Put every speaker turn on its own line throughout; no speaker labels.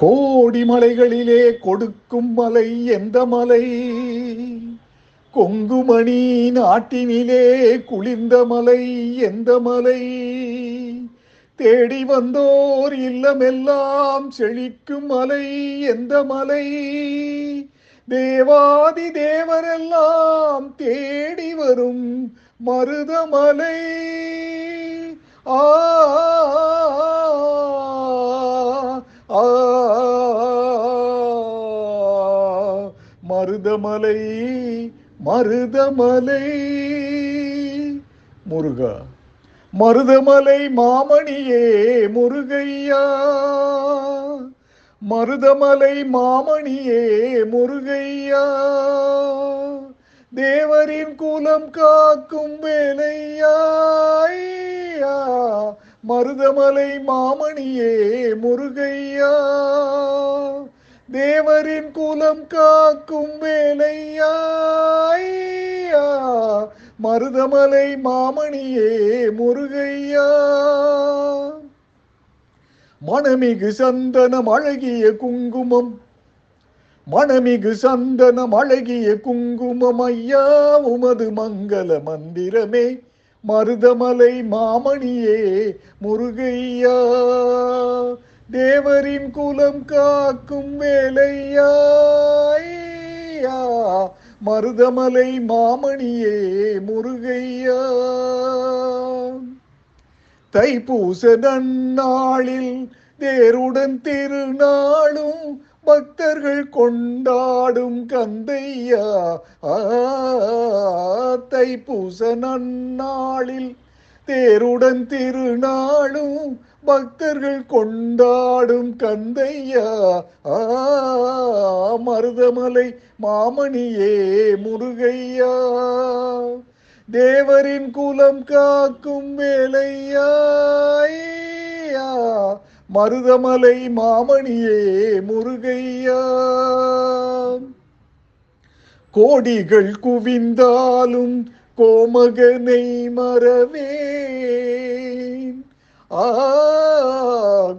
கோடி மலைகளிலே கொடுக்கும் மலை எந்த மலை? கொங்குமணி நாட்டினிலே குளிர்ந்த மலை எந்த மலை? தேடி வந்தோர் இல்லமெல்லாம் செழிக்கும் மலை எந்த மலை? தேவாதி தேவரெல்லாம் தேடி வரும் மருதமலை ஆ ஆ, மருதமலை மருதமலை. முருகா மருதமலை மாமணியே முருகையா. மருதமலை மாமணியே முருகையா. தேவரின் குலம் காக்கும் வேலையா மருதமலை மாமணியே முருகையா. தேவரின் குலம் காக்கும் வேலையா? மருதமலை மாமணியே முருகையா. மணமிகு சந்தனம் அழகிய குங்குமம் மணமிகு சந்தனம் அழகிய குங்குமம் ஐயா உமது மங்கள மந்திரமே மருதமலை மாமணியே முருகையா. தேவரின் குலம் காக்கும் வேலையா? மருதமலை மாமணியே முருகையா. தைப்பூச நன்னாளில் தேருடன் திருநாளும் பக்தர்கள் கொண்டாடும் கந்தையா? தைப்பூச நன்னாளில் தேருடன் திருநாளும் பக்தர்கள் கொண்டாடும் கந்தையா? ஆ, மருதமலை மாமணியே முருகையா. தேவரின் குலம் காக்கும் வேலையா மருதமலை மாமணியே முருகையா. கோடிகள் குவிந்தாலும் கோமகனை மறவேன் ஆ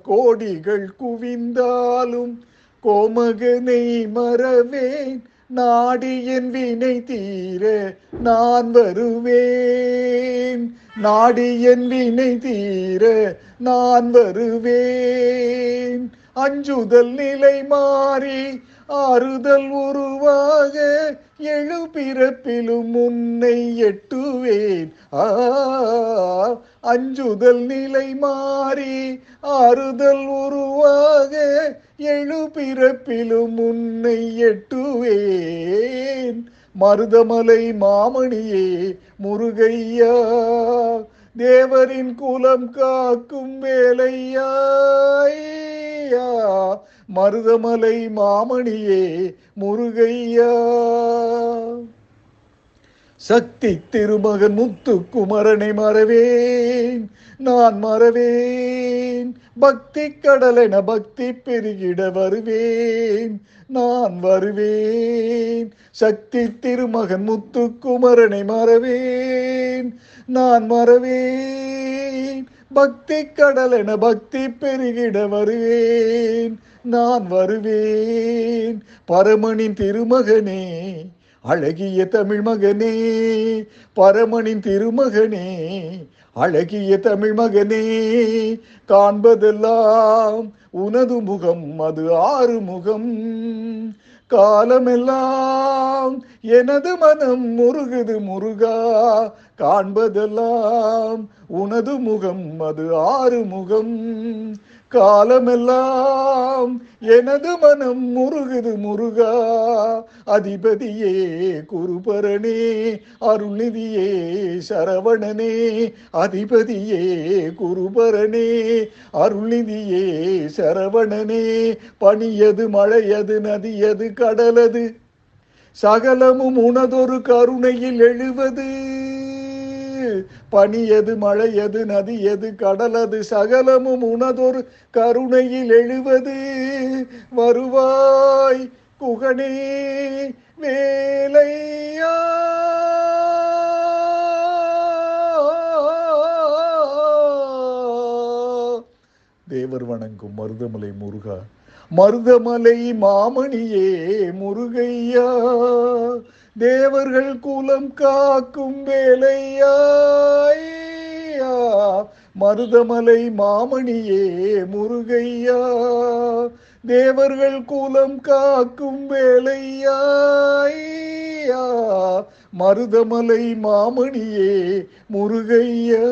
கோடிகள் குவிந்தாலும் கோமகனை மறவேன் நாடி என் வினை தீர நான் வருவேன். நாடி என் வினை தீர நான் வருவேன். அஞ்சுதல் நிலை மாறி ஆறுதல் உருவாக எழு பிறப்பிலும் உன்னை எட்டுவேன். அஞ்சுதல் நிலை மாறி ஆறுதல் உருவாக எழு பிறப்பிலும் உன்னை எட்டுவேன். மருதமலை மாமணியே முருகையா தேவரின் குலம் காக்கும் வேலையாய். மருதமலை மாமணியே முருகையா. சக்தி திருமகன் முத்து குமரனை மறவேன் நான் மறவேன். பக்தி கடலென பக்தி பெருகிட வருவேன் நான் வருவேன். சக்தி திருமகன் முத்து குமரனை மறவேன் நான் மறவேன். பக்தி கடலென பக்தி பெருகிட வருவேன். நான் வருவேன். பரமனின் திருமகனே அழகிய தமிழ் மகனே பரமனின் திருமகனே அழகிய தமிழ் மகனே காண்பதெல்லாம் உனது முகம் அது ஆறு முகம் காலமெல்லாம் எனது மனம் முருகுது முருகா காண்பதெல்லாம் உனது முகம் அது ஆறு முகம் காலமெல்லாம் எனது மனம் முருகுது முருகா. அதிபதியே குருபரனே அருள்நிதியே சரவணனே. அதிபதியே குருபரனே அருள்நிதியே சரவணனே. பனியது மழையது நதியது கடலது சகலமும் உனதொரு கருணையில் எழுவது. பனி எது மழை எது நதி எது கடலது சகலமும் உனதொரு கருணையில் எழுவது. வருவாய் குகனே வேலையா. தேவர் வணங்கும் மருதமலை முருகா. மருதமலை மாமணியே முருகையா தேவர்கள் குலம் காக்கும் வேலையா மருதமலை மாமணியே முருகையா தேவர்கள் குலம் காக்கும் வேலையா மருதமலை மாமணியே முருகையா.